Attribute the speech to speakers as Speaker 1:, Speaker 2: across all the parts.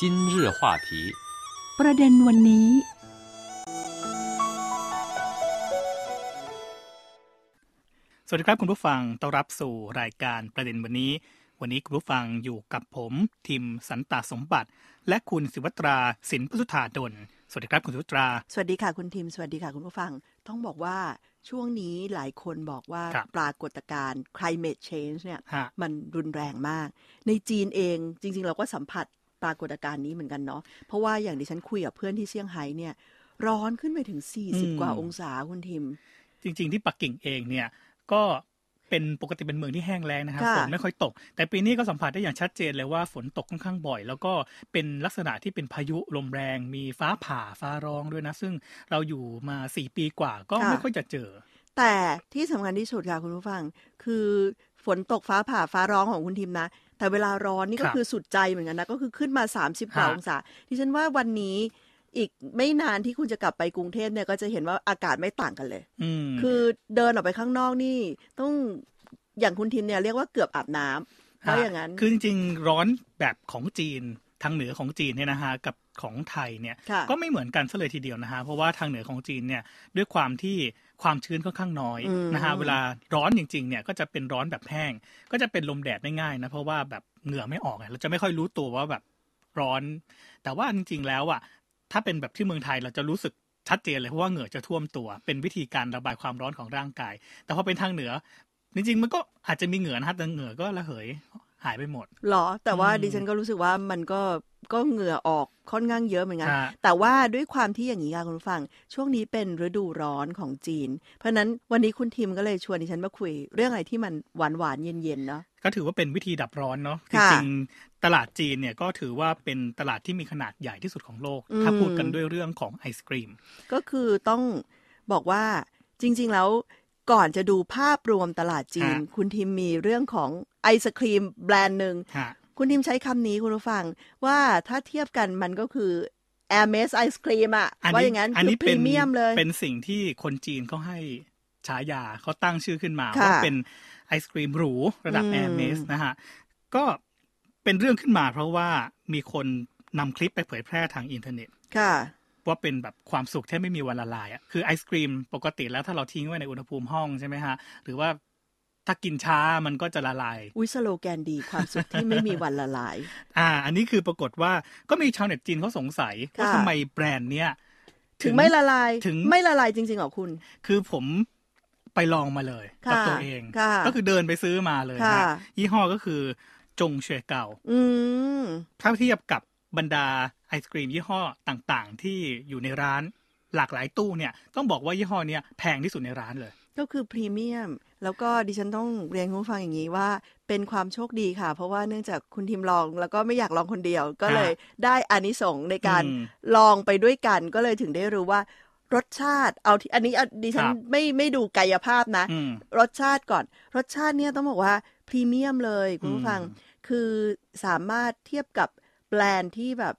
Speaker 1: 今日话题
Speaker 2: ประเด็นวันนี้
Speaker 3: สวัสดีครับคุณผู้ฟังต้อนรับสู่รายการประเด็นวันนี้ วันนี้คุณผู้ฟังอยู่กับผมทิมสันตาสมบัติ และคุณศิวัตราสินพุทธาดล สวัสดีครับคุณศิวัตรา
Speaker 4: สวัสดีค่ะคุณทีม สวัสดีค่ะคุณผู้ฟัง ต้องบอกว่าช่วงนี้หลายคนบอกว่า
Speaker 3: ครับ
Speaker 4: ปรากฏการณ์ climate change เนี่ย
Speaker 3: ฮะ
Speaker 4: มันรุนแรงมาก ในจีนเองจริง ๆ เราก็สัมผัส ปรากฏการณ์นี้เหมือนกันเนาะเพราะว่าอย่างดิฉันคุยกับเพื่อนที่เซี่ยงไฮ้เนี่ย ร้อนขึ้นไปถึง 40 กว่าองศาคุณทิม
Speaker 3: จริง ๆ ที่ปักกิ่งเองเนี่ยก็เป็นปกติเป็นเมืองที่แห้งแล้งนะครับ
Speaker 4: ค่ะ
Speaker 3: ฝนไม่ค่อยตก แต่ปีนี้ก็สัมผัสได้อย่างชัดเจนเลยว่าฝนตกค่อนข้างบ่อย แล้วก็เป็นลักษณะที่เป็นพายุลมแรง มีฟ้าผ่าฟ้าร้องด้วยนะ ซึ่งเราอยู่มาสี่ปีกว่าก็ไม่ค่อยจะเจอ
Speaker 4: แต่ที่สำคัญที่สุดค่ะคุณผู้ฟัง คือ ฝนตกฟ้าผ่าฟ้าร้องของคุณทิมนะ แต่เวลาร้อนนี่
Speaker 3: ค
Speaker 4: ก็
Speaker 3: รับ
Speaker 4: คือสุดใจเหมือนกันนะ ก็คือขึ้นมา 30กว่า
Speaker 3: ฮะ
Speaker 4: องศาดิฉันว่าวันนี้อีกไม่นานที่คุณจะกลับไปกรุงเทพเนี่ยก็จะเห็นว่าอากาศไม่ต่างกันเลย
Speaker 3: อืม
Speaker 4: คือเดินออกไปข้างนอกนี่ ต้องอย่างคุณทิมเนี่ยเรียกว่าเกือบอาบน้ำเพราะอย่างนั้น
Speaker 3: คือจริงๆร้อนแบบของจีน ทางเหนือของจีนเนี่ยนะฮะกับของไทยเนี่ย
Speaker 4: ค่ะ
Speaker 3: ก็ไม่เหมือนกันซะเลยทีเดียวนะฮะเพราะว่าทางเหนือของจีนเนี่ยด้วยความที่ความชื้นค่อนข้างน้อย
Speaker 4: อืม
Speaker 3: นะฮะเวลาร้อนจริงๆเนี่ยก็จะเป็นร้อนแบบแห้ง ก็จะเป็นลมแดดได้ง่ายนะเพราะว่าแบบเหงื่อไม่ออกไงเราจะไม่ค่อยรู้ตัวว่าแบบร้อน แต่ว่าจริง ๆ แล้วอะถ้าเป็นแบบที่เมืองไทยเราจะรู้สึกชัดเจนเลยเพราะว่าเหงื่อจะท่วมตัว เป็นวิธีการระบายความร้อนของร่างกาย แต่พอเป็นทางเหนือ จริงๆมันก็อาจจะมีเหงื่อนะฮะแต่เหงื่อก็ระเหย หายไปหมด
Speaker 4: หรอ แต่ว่า
Speaker 3: อืม
Speaker 4: ดิฉันก็รู้สึกว่ามันก็ก็เหงื่อออกค่อนข้างเยอะเหมือนกัน
Speaker 3: ฮะ
Speaker 4: แต่ว่าด้วยความที่อย่างนี้ค่ะคุณผู้ฟัง ช่วงนี้เป็นฤดูร้อนของจีน เพราะฉะนั้นวันนี้คุณทีมก็เลยชวนดิฉันมาคุย เรื่องอะไรที่มันหวานหวานๆเย็นๆเนาะ
Speaker 3: ก็ถือว่าเป็นวิธีดับร้อนเนาะจ
Speaker 4: ค่ะ
Speaker 3: ริงๆตลาดจีนเนี่ยก็ถือว่าเป็นตลาดที่มีขนาดใหญ่ที่สุดของโลก
Speaker 4: อืม
Speaker 3: ถ้าพูดกันด้วยเรื่องของไอศกรีม
Speaker 4: ก็คือต้องบอกว่าจริง ๆ แล้ว ก่อนจะดูภาพรวมตลาดจีน
Speaker 3: ฮะ
Speaker 4: คุณทีมมีเรื่องของไอศครีมแบรนด์หนึ่ง
Speaker 3: ฮะ
Speaker 4: คุณทิมใช้คำนี้คุณผู้ฟัง ว่าถ้าเทียบกันมันก็คือ Air m e s ไอศครีมอะว่าอย่างนั้น
Speaker 3: อัน
Speaker 4: คือ
Speaker 3: นี้
Speaker 4: พรีเมียมเลย
Speaker 3: เป็นสิ่งที่คนจีนเขาให้ฉายาเขาตั้งชื่อขึ้นมา
Speaker 4: ค่ะ
Speaker 3: ว่าเป็นไอศกรีมหรูระดับ
Speaker 4: อืม
Speaker 3: Hermès นะฮะ ก็เป็นเรื่องขึ้นมาเพราะว่ามีคนนำคลิปไปเผยแพร่ทางอินเทอร์เน็ต
Speaker 4: ค่ะ
Speaker 3: ว่าเป็นแบบความสุขที่ไม่มีวันละลายอะคือไอศครีมปกติแล้วถ้าเราทิ้งไว้ในอุณหภูมิห้องใช่ไหมฮะหรือว่าถ้ากินช้ามันก็จะละลาย
Speaker 4: อุ้ยสโลแกนดีความสุขที่ไม่มีวันละลาย
Speaker 3: อ่า อันนี้คือปรากฏว่าก็มีชาวเน็ตจีนเขาสงสัยว่า
Speaker 4: ค่ะ
Speaker 3: ทำไมแบรนด์เนี้ย
Speaker 4: ถึงไม่ละลาย
Speaker 3: ถึง
Speaker 4: ไม่ละลายจริงๆเหรอคุณ
Speaker 3: คือผมไปลองมาเลยกับ
Speaker 4: ค่ะ
Speaker 3: ตัวเอง
Speaker 4: ค่ะ
Speaker 3: ก็คือเดินไปซื้อมาเลย
Speaker 4: ค่ะ
Speaker 3: ฮะยี่ห้อก็คือจงเชวยเก่า
Speaker 4: อืม
Speaker 3: ถ้าเทียบกับ บรรดาไอศกรีมยี่ห้อต่างๆ ที่อยู่ในร้านหลากหลายตู้เนี่ยต้องบอกว่ายี่ห้อเนี้ยแพงที่สุดในร้านเลย
Speaker 4: ก็คือพรีเมียม แล้วก็ดิฉันต้องเรียนคุณผู้ฟังอย่างนี้ว่า เป็นความโชคดีค่ะ เพราะว่าเนื่องจากคุณทีมลองแล้วก็ไม่อยากลองคนเดียว ก็เลยได้อานิสงส์ในการ
Speaker 3: อืม
Speaker 4: ลองไปด้วยกัน ก็เลยถึงได้รู้ว่ารสชาติเอาที่อันนี้อะดิฉัน
Speaker 3: ครับ
Speaker 4: ไม่ไม่ดูกายภาพนะ
Speaker 3: อืม
Speaker 4: รสชาติก่อน รสชาติเนี่ยต้องบอกว่าพรีเมียมเลยคุณผู้ฟัง
Speaker 3: อืม
Speaker 4: คือสามารถเทียบกับ แบรนด์ที่แบบ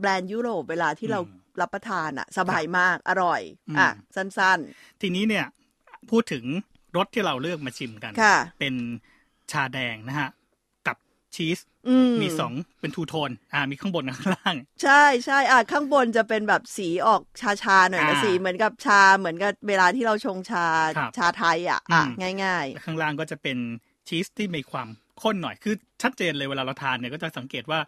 Speaker 4: แบรนด์ยุโรปเวลาที่เรา
Speaker 3: อืม
Speaker 4: รับประทานอะสบายมากอร่อย
Speaker 3: อืม
Speaker 4: อะสั้น
Speaker 3: ทีนี้เนี่ยพูดถึงรสที่เราเลือกมาชิมกัน
Speaker 4: ค่ะ
Speaker 3: เป็นชาแดงนะฮะ กับชีส
Speaker 4: ๆอืม
Speaker 3: มีสองเป็น two-tone อ่า มีข้างบนกับข้างล่าง
Speaker 4: ใช่ใช่อะข้างบนจะเป็นแบบสีออกชาชาๆหน่อยนะ
Speaker 3: อ่า
Speaker 4: สีเหมือนกับชาเหมือนกับเวลาที่เราชงชา
Speaker 3: ครับ
Speaker 4: ชาไทยอะอะ
Speaker 3: อืม
Speaker 4: ง่าย
Speaker 3: ข้างล่างก็จะเป็นชีสที่มีความข้นหน่อยคือชัดเจนเลยเวลาเราทานเนี่ยก็จะสังเกตว่า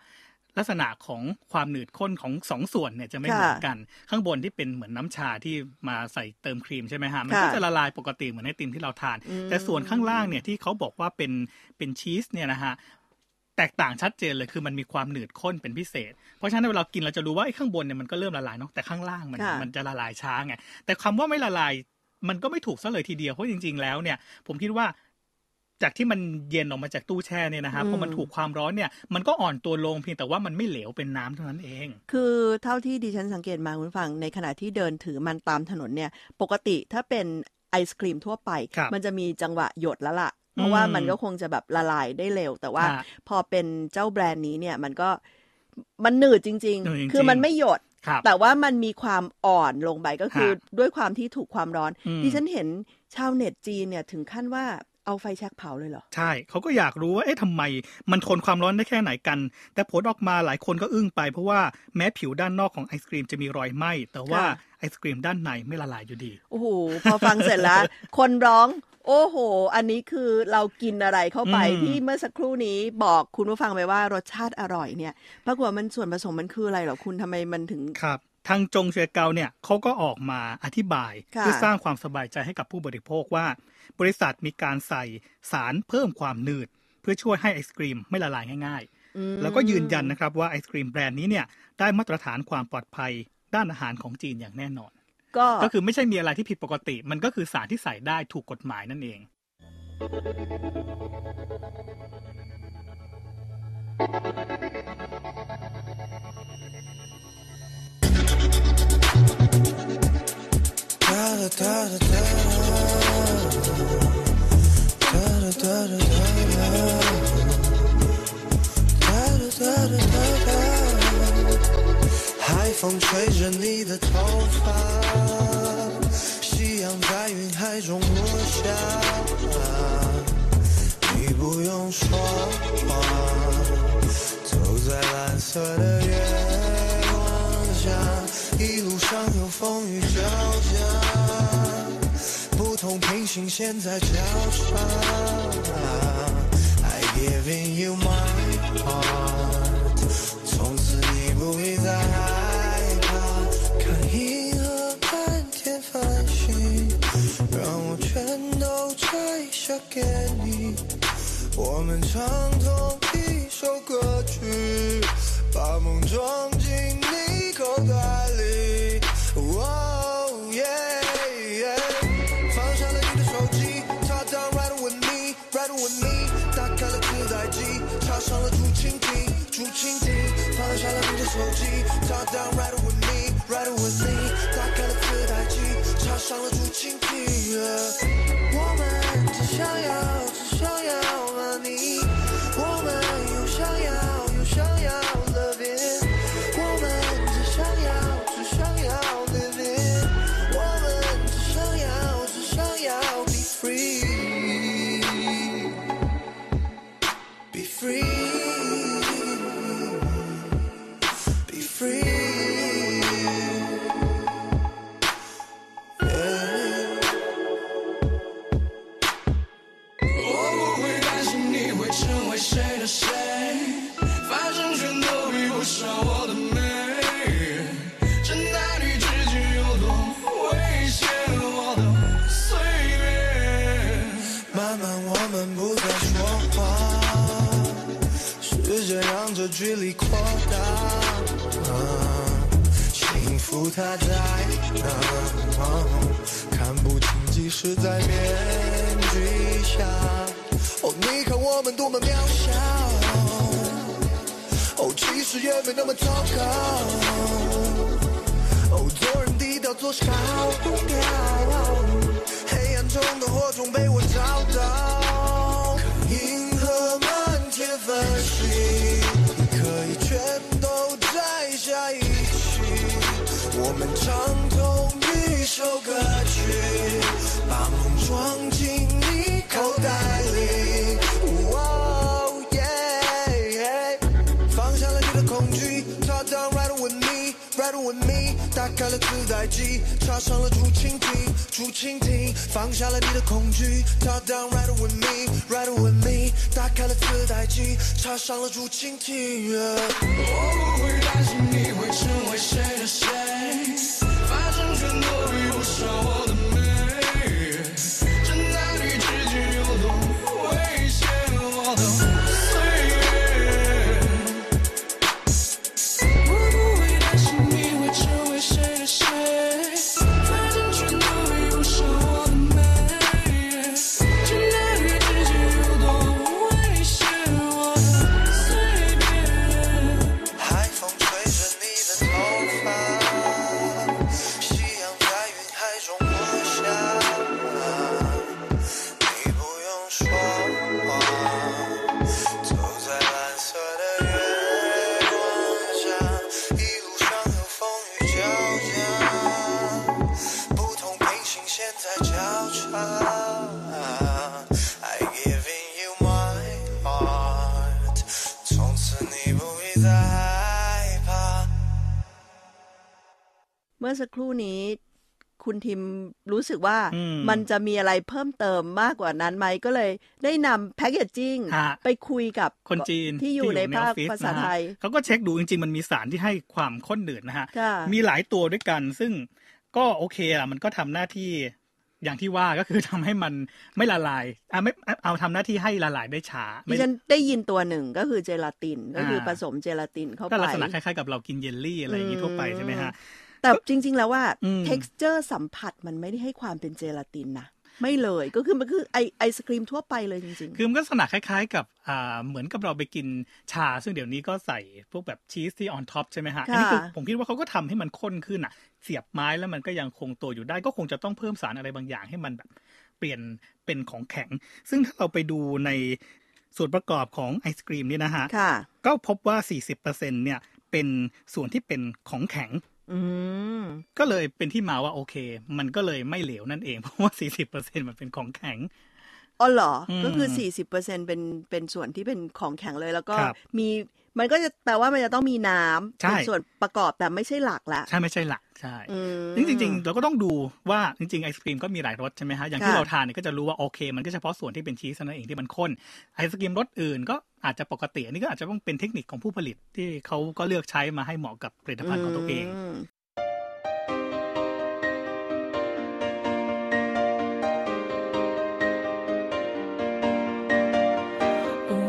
Speaker 3: ลักษณะของความหนืดข้นของสองส่วนเนี่ยจะไม่เหมือนกัน ข้างบนที่เป็นเหมือนน้ำชาที่มาใส่เติมครีมใช่ไหมฮะ มันก็จะละลายปกติเหมือนไอติมที่เราทาน
Speaker 4: อืม
Speaker 3: แต่ส่วนข้างล่างเนี่ยที่เขาบอกว่าเป็นเป็นชีสเนี่ยนะฮะแตกต่างชัดเจนเลยคือมันมีความหนืดข้นเป็นพิเศษ เพราะฉะนั้นเวลากินเราจะรู้ว่าไอ้ข้างบนเนี่ยมันก็เริ่มละลายเนาะแต่ข้างล่างมัน
Speaker 4: ค่ะ
Speaker 3: มันจะละลายช้าไงแต่คำว่าไม่ละลายมันก็ไม่ถูกซะเลยทีเดียวเพราะจริง ๆ แล้วเนี่ย ผมคิดว่า จากที่มันเย็นออกมาจากตู้แช่เนี่ยนะฮะ
Speaker 4: อืม
Speaker 3: พอมันถูกความร้อนเนี่ยมันก็อ่อนตัวลงเพียงแต่ว่ามันไม่เหลวเป็นน้ำเท่านั้นเอง
Speaker 4: ๆคือเท่าที่ดิฉันสังเกตมาคุณผู้ฟังในขณะที่เดินถือมันตามถนนเนี่ย ปกติถ้าเป็นไอศครีมทั่วไป
Speaker 3: ครับ
Speaker 4: มันจะมีจังหวะหยดแล้วล่ะเพราะว่า
Speaker 3: อืม
Speaker 4: มันก็คงจะแบบละลายได้เร็ว แต่ว่า
Speaker 3: ฮะ
Speaker 4: พอเป็นเจ้าแบรนด์นี้เนี่ยมันก็มันหนืดจริง
Speaker 3: หนืดจริง
Speaker 4: ๆ
Speaker 3: ๆ
Speaker 4: คือมันไม่หยด
Speaker 3: ครับ
Speaker 4: แต่ว่ามันมีความอ่อนลงไปก็คือ
Speaker 3: ฮะ
Speaker 4: ด้วยความที่ถูกความร้อน
Speaker 3: อืม
Speaker 4: ดิฉันเห็นชาวเน็ตจีนเนี่ยถึงขั้นว่า เอาไฟแช็กเผาเลยเหรอ
Speaker 3: ใช่เขาก็อยากรู้ว่าเอ๊ะทำไม มันทนความร้อนได้แค่ไหนกัน แต่ผลออกมาหลายคนก็อึ้งไป เพราะว่าแม้ผิวด้านนอกของไอศครีมจะมีรอยไหม้แต่ว่า
Speaker 4: ค่ะ
Speaker 3: ไอศครีมด้านในไม่ละลายอยู่ดี
Speaker 4: โอ้โห พอฟังเสร็จแล้ว คนร้อง โอ้โห อันนี้คือเรากินอะไรเข้าไป
Speaker 3: อืม
Speaker 4: ที่เมื่อสักครู่นี้บอกคุณผู้ฟังไปว่ารสชาติอร่อยเนี่ยปรากฏว่ามันส่วนผสมมันคืออะไรเหรอคุณทำไมมันถึง
Speaker 3: ครับ ทางจงเชียเกาเนี่ยเขาก็ออกมาอธิบาย
Speaker 4: ค่ะ
Speaker 3: เพื่อสร้างความสบายใจให้กับผู้บริโภคว่า บริษัทมีการใส่สารเพิ่มความหนืด เพื่อช่วยให้ไอศครีมไม่ละลายง่าย
Speaker 4: อืม
Speaker 3: ๆแล้วก็ยืนยันนะครับว่าไอศครีมแบรนด์นี้เนี่ยได้มาตรฐานความปลอดภัยด้านอาหารของจีนอย่างแน่นอน
Speaker 4: ก็
Speaker 3: ก็คือไม่ใช่มีอะไรที่ผิดปกติ มันก็คือสารที่ใส่ได้ถูกกฎหมายนั่นเอง 哒哒哒哒哒哒哒哒哒哒
Speaker 1: 海风吹着你的头发，夕阳在云海中落下。你不用说话，走在蓝色的不同平行线在交叉。I giving you my heart，从此你不必再害怕，看银河满天繁星，让我全都摘下给你。我们唱同一首歌曲，把梦装进吻你，打开了自带机，插上了竹蜻蜓，竹蜻蜓，放下了你的手机，Talk down right with me，right with me，打开了自带机，插上了竹蜻蜓。
Speaker 5: 的谁，反正全都比不上我的美。这男女之间有多危险，我都随便。
Speaker 1: 慢慢我们不再说话，时间让这距离扩大，幸福它在哪？看不清，即使在面具下。哦，你看我们多么渺小，哦，其实也没那么糟糕。哦，做人低调，做事高调。黑暗中的火种被我找到，银河满天繁星，可以全都摘下一起。我们唱同一首歌开了自带机，插上了竹蜻蜓，竹蜻蜓，放下了你的恐惧，Talk down, ride with me, ride with me，打开了自带机，插上了竹蜻蜓。
Speaker 5: 我不会担心你会成为谁的谁，
Speaker 6: มื่อสักครู่นี้คุณทิมรู้สึกว่า
Speaker 3: อืม
Speaker 6: มันจะมีอะไรเพิ่มเติมมากกว่านั้นไหมก็เลยได้นำแพคเกจจิ้ง
Speaker 3: ฮะ
Speaker 6: ไปคุยกับ
Speaker 3: คนจีน
Speaker 6: ที่อยู่ในภาค
Speaker 3: ออฟฟิศ
Speaker 6: ภาษา
Speaker 3: นะฮะ
Speaker 6: ไทย
Speaker 3: เขาก็เช็คดูจริง ๆ มันมีสารที่ให้ความข้นหนืดนะฮะ
Speaker 6: ค่ะ
Speaker 3: มีหลายตัวด้วยกัน ซึ่งก็โอเคอะมันก็ทำหน้าที่อย่างที่ว่าก็คือทำให้มันไม่ละลายอะไม่เอาทำหน้าที่ให้ละลายได้ช้า
Speaker 6: ดิ
Speaker 3: ไม่
Speaker 6: ฉันได้ยินตัวหนึ่งก็คือเจลาตินก็คือผสมเจลาตินเข้า
Speaker 3: ก็
Speaker 6: ไป
Speaker 3: ลักษณะคล้ายๆกับเรากินเยลลี่อะไรอย่างนี้ทั่วไปใช่ไหมฮะ
Speaker 6: แต่จริง ๆ แล้วว่า
Speaker 3: อืม
Speaker 6: texture สัมผัสมันไม่ได้ให้ความเป็นเจลาตินนะไม่เลยก็คือมันคือไอไอศครีมทั่วไปเลยจริง
Speaker 3: คือมันก็ลักษณะคล้ายๆ กับอ่าเหมือนกับเราไปกินชา ซึ่งเดี๋ยวนี้ก็ใส่พวกแบบชีสที่ on top ใช่ไหมฮะ
Speaker 6: ค่ะ
Speaker 3: อันนี้คือผมคิดว่าเขาก็ทำให้มันข้นขึ้นอะ เสียบไม้แล้วมันก็ยังคงตัวอยู่ได้ก็คงจะต้องเพิ่มสารอะไรบางอย่างให้มันแบบเปลี่ยนเป็นของแข็ง ซึ่งถ้าเราไปดูในส่วนประกอบของไอศกรีมเนี่ยนะฮะ
Speaker 6: ๆค่ะ
Speaker 3: ก็พบว่า 40%เนี่ยเป็นส่วนที่เป็นของแข็ง
Speaker 6: อืม
Speaker 3: ก็เลยเป็นที่มาว่าโอเค มันก็เลยไม่เหลวนั่นเอง เพราะว่า40%มันเป็นของแข็ง
Speaker 6: อ๋อเหรอ
Speaker 3: อืม
Speaker 6: ก็คือสี่สิบเปอร์เซ็นเป็นเป็นส่วนที่เป็นของแข็งเลยแล้วก็
Speaker 3: ครับ
Speaker 6: มีมันก็จะแปลว่ามันจะต้องมีน้ำ
Speaker 3: ใช่
Speaker 6: เป็นส่วนประกอบแต่ไม่ใช่หลักละ
Speaker 3: ใช่ไม่ใช่หลักใช่
Speaker 6: อืม
Speaker 3: จริงๆเราก็ต้องดูว่าจริงๆไอศครีมก็มีหลายรสใช่ไหมฮะอย่างที่
Speaker 6: ค่ะ
Speaker 3: เราทานเนี่ยก็จะรู้ว่าโอเค มันก็เฉพาะส่วนที่เป็นชีสเท่านั้นเองที่มันข้นไอศครีมรสอื่นก็ อาจจะปกติ อันนี้ก็อาจจะต้องเป็นเทคนิคของผู้ผลิตที่เขาก็เลือกใช้มาให้เหมาะกับผลิตภัณฑ์ของตัวเอง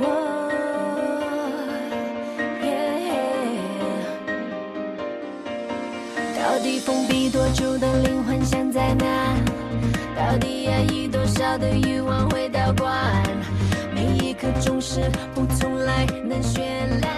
Speaker 6: ม
Speaker 7: 到底封闭多久的灵魂想在哪？到底压抑多少的欲望会倒灌？每 总是不从来能学
Speaker 6: 来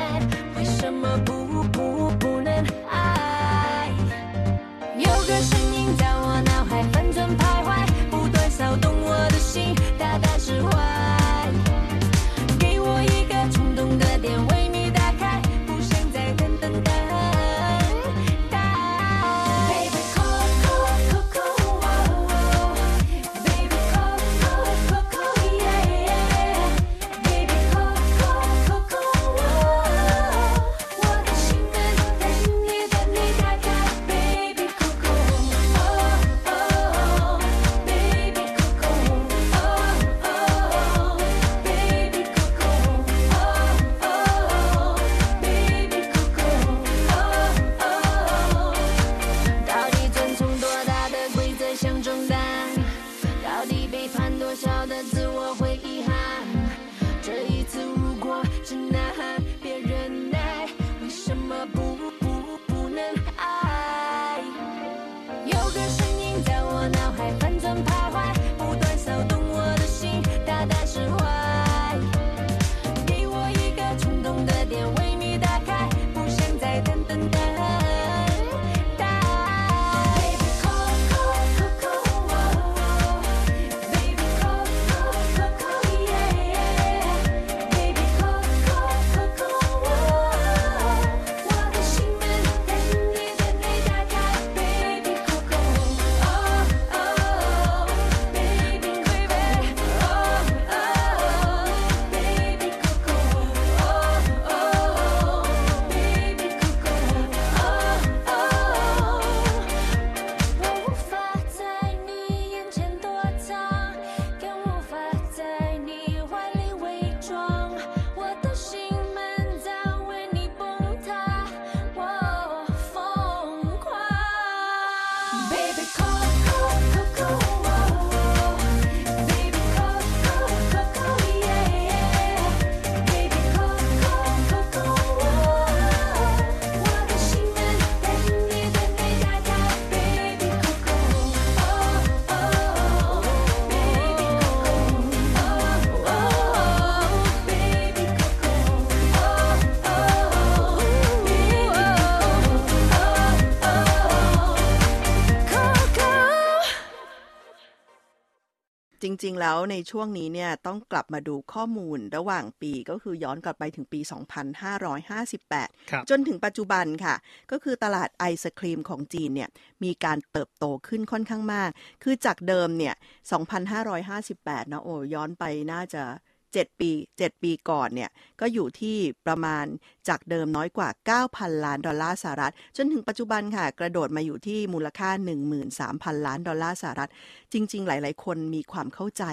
Speaker 6: ริง ๆ แล้วในช่วงนี้เนี่ยต้องกลับมาดูข้อมูลระหว่างปีก็คือย้อนกลับไปถึงปี 2558
Speaker 3: ครับ
Speaker 6: จนถึงปัจจุบันค่ะ ก็คือตลาดไอศครีมของจีนเนี่ยมีการเติบโตขึ้นค่อนข้างมาก คือจากเดิมเนี่ย 2,558เนอะโอ้ย้อนไปน่าจะ
Speaker 4: 7 ปี 7 ปีก่อนเนี่ยก็อยู่ที่ประมาณจากเดิมน้อยกว่า 9,000 ล้านดอลลาร์สหรัฐ จนถึงปัจจุบันค่ะ กระโดดมาอยู่ที่มูลค่า 13,000 ล้านดอลลาร์สหรัฐ จริง ๆ หลาย ๆ คนมีความเข้าใจ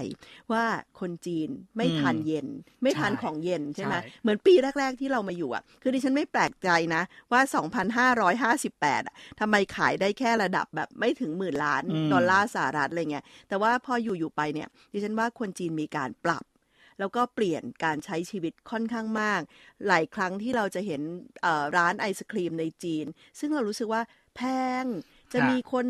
Speaker 4: ว่าคนจีนไม่ทานเย็น ไม่ทาน
Speaker 3: ใช่
Speaker 4: ของเย็นใช่ไหม
Speaker 3: ใช่
Speaker 4: เหมือนปีแรก ๆ ที่เรามาอยู่อะ คือดิฉันไม่แปลกใจนะว่า 2,558อะทำไมขายได้แค่ระดับแบบไม่ถึงหมื่นล้าน
Speaker 3: อืม
Speaker 4: ดอลลาร์สหรัฐอะไรเงี้ยแต่ว่าพออยู่ๆไปเนี่ยดิฉันว่าคนจีนมีการปรับ แล้วก็เปลี่ยนการใช้ชีวิตค่อนข้างมาก หลายครั้งที่เราจะเห็นเอ่อร้านไอศครีมในจีน ซึ่งเรารู้สึกว่าแพงจะ
Speaker 3: ค่ะ
Speaker 4: มีคน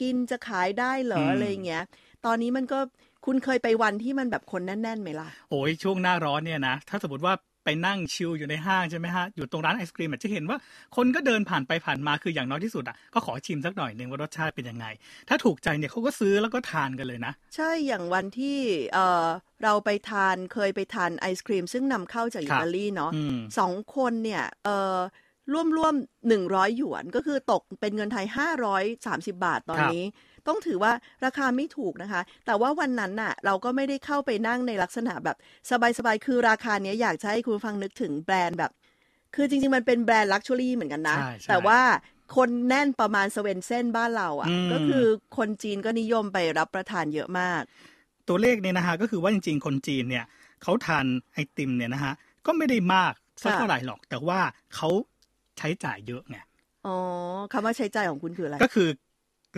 Speaker 4: กินจะขายได้เหรอ
Speaker 3: อืม
Speaker 4: อะไรเงี้ย ตอนนี้มันก็คุณเคยไปวันที่มันแบบคนแน่นๆไหมล่ะ
Speaker 3: โอ้ยช่วงหน้าร้อนเนี่ยนะ ถ้าสมมติว่า ไปนั่งชิลอยู่ในห้างใช่ไหมฮะ อยู่ตรงร้านไอศครีมอะจะเห็นว่าคนก็เดินผ่านไปผ่านมาคืออย่างน้อยที่สุดอะก็ขอชิมสักหน่อยหนึ่งว่ารสชาติเป็นยังไง ถ้าถูกใจเนี่ยเขาก็ซื้อแล้วก็ทานกันเลยนะ
Speaker 4: ใช่อย่างวันที่เอ่อเราไปทานเคยไปทานไอศครีม ซึ่งนำเข้าจาก
Speaker 3: ค
Speaker 4: อิ
Speaker 3: รับ
Speaker 4: ตาลีเนาะ
Speaker 3: อืม
Speaker 4: สองคนเนี่ยเอ่อร่วมร่วมหนึ่งร้อยหยวนก็คือตกเป็นเงินไทยห้าร้อยสามสิบบาทตอนนี้ ต้องถือว่าราคาไม่ถูกนะคะ แต่ว่าวันนั้นน่ะเราก็ไม่ได้เข้าไปนั่งในลักษณะแบบสบายๆ คือราคาเนี้ยอยากจะให้คุณผู้ฟังนึกถึงแบรนด์แบบ คือจริง ๆ มันเป็นแบรนด์ luxury เหมือนกันนะ
Speaker 3: ใช่ใช่
Speaker 4: แต่ว่าคนแน่นประมาณ Swensen's บ้านเราอะ่ะ
Speaker 3: อืม
Speaker 4: ก็คือคนจีนก็นิยมไปรับประทานเยอะมาก
Speaker 3: ตัวเลขเนี่ยนะฮะก็คือว่าจริง ๆ คนจีนเนี่ยเขาทานไอติมเนี่ยนะฮะก็ไม่ได้มากสัก
Speaker 4: ค่ะ
Speaker 3: เท่าไหร่หรอก แต่ว่าเขาใช้จ่ายเยอะไง
Speaker 4: อ๋อคำว่าใช้จ่ายของคุณคืออะไร
Speaker 3: ก็คือ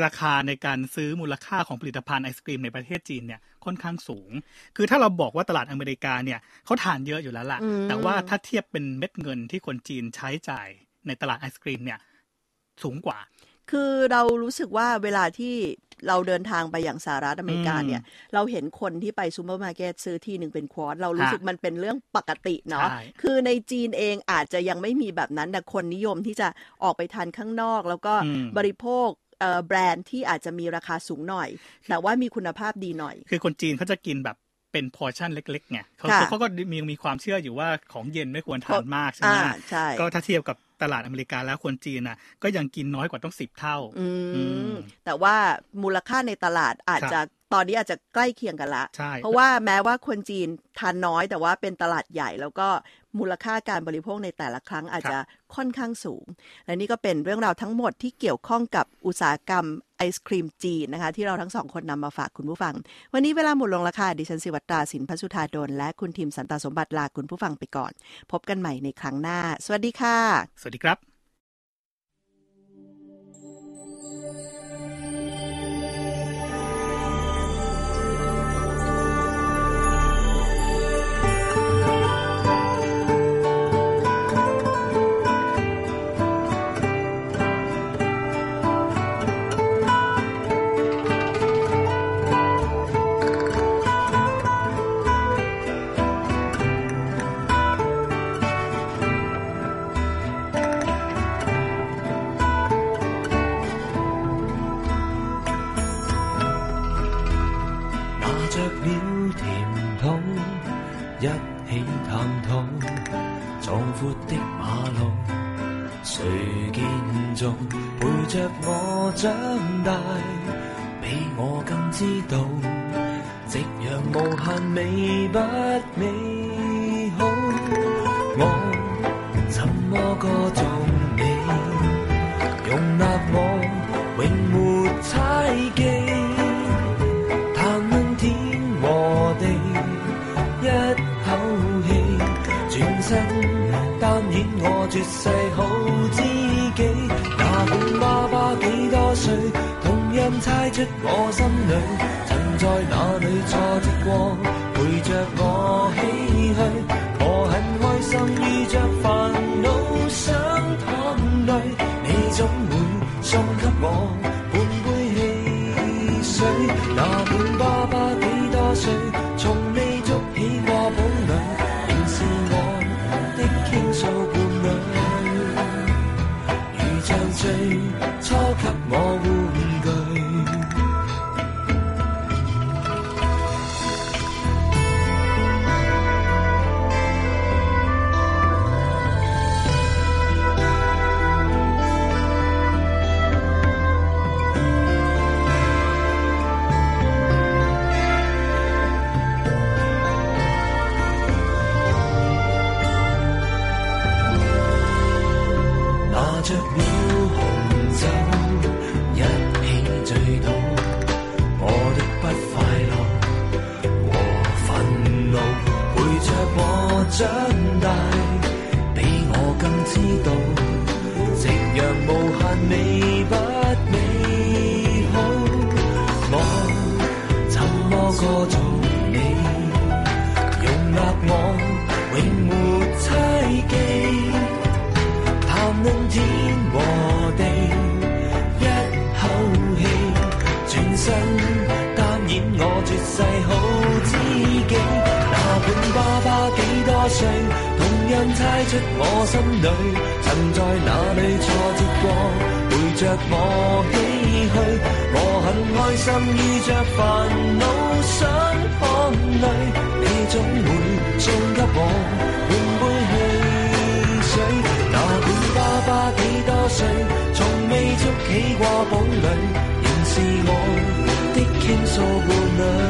Speaker 3: ราคาในการซื้อมูลค่าของผลิตภัณฑ์ไอศกรีมในประเทศจีนเนี่ยค่อนข้างสูง คือถ้าเราบอกว่าตลาดอเมริกาเนี่ยเขาทานเยอะอยู่แล้วล่ะ
Speaker 4: อืม
Speaker 3: แต่ว่าถ้าเทียบเป็นเม็ดเงินที่คนจีนใช้จ่ายในตลาดไอศกรีมเนี่ยสูงกว่า
Speaker 4: คือเรารู้สึกว่าเวลาที่เราเดินทางไปอย่างสหรัฐอเมริกา
Speaker 3: อืม
Speaker 4: เนี่ย เราเห็นคนที่ไปซูเปอร์มาร์เก็ตซื้อทีหนึ่งเป็น quart เรารู้สึกมันเป็นเรื่องปกติเนาะ
Speaker 3: ใช่
Speaker 4: คือในจีนเองอาจจะยังไม่มีแบบนั้นแต่คนนิยมที่จะออกไปทานข้างนอก แล้วก็
Speaker 3: อืม
Speaker 4: บริโภคเอ่อ แบรนด์ที่อาจจะมีราคาสูงหน่อย แต่ว่ามีคุณภาพดีหน่อย
Speaker 3: คือคนจีนเขาจะกินแบบเป็น portion เล็กๆไงเขา
Speaker 4: ค่ะ
Speaker 3: เขาก็มีมีความเชื่ออยู่ว่าของเย็นไม่ควรทานมากใช่ไหม
Speaker 4: อ่าใช่
Speaker 3: ก็ถ้าเทียบกับตลาดอเมริกาแล้วคนจีนน่ะ ก็ยังกินน้อยกว่าต้องสิบเท่า
Speaker 4: อื
Speaker 3: อื
Speaker 4: ม
Speaker 3: ม
Speaker 4: แต่ว่ามูลค่าในตลาดอาจ
Speaker 3: ครับ
Speaker 4: จะตอนนี้อาจจะใกล้เคียงกันละ
Speaker 3: ใช่
Speaker 4: เพราะว่าแม้ว่าคนจีนทานน้อยแต่ว่าเป็นตลาดใหญ่แล้วก็ มูลค่าการบริโภคในแต่ละครั้งอาจจะค่อนข้างสูง และนี่ก็เป็นเรื่องราวทั้งหมดที่เกี่ยวข้องกับอุตสาหกรรมไอศครีมจีนนะคะ ที่เราทั้งสองคนนำมาฝากคุณผู้ฟัง วันนี้เวลาหมดลงและค่ะดิฉันสิวัตราสินพัสุธาดลและคุณทีมสันตาสมบัติลาคุณผู้ฟังไปก่อน พบกันใหม่ในครั้งหน้า สวัสดีค่ะ
Speaker 3: สวัสดีครับ
Speaker 8: 让无限美不美好，我怎么歌颂你，容納我永没猜忌。談論天和地，一口氣，轉身擔演我絕世好知己。哪管爸爸幾多歲，同樣猜出我心里。错的过。大，比我更知道，夕阳无限美不美好。我怎么过猜出我心里，曾在哪里挫折过，陪着我唏嘘。我很开心遇着烦恼想淌泪，你总会送给我半杯汽水。那管爸爸几多岁，从未捉起过堡壘，仍是我的倾诉伴
Speaker 9: 侣。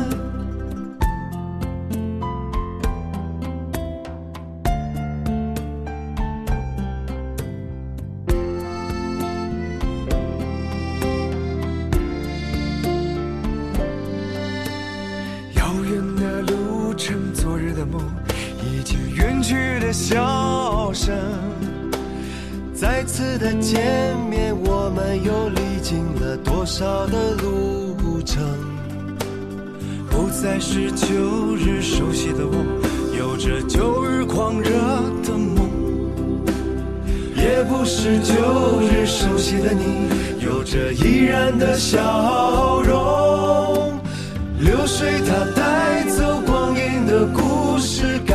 Speaker 9: 远去的笑声。再次的见面，我们又历经了多少的路程？不再是旧日熟悉的我，有着旧日狂热的梦。也不是旧日熟悉的你，有着依然的笑容。流水它带走光阴的故事，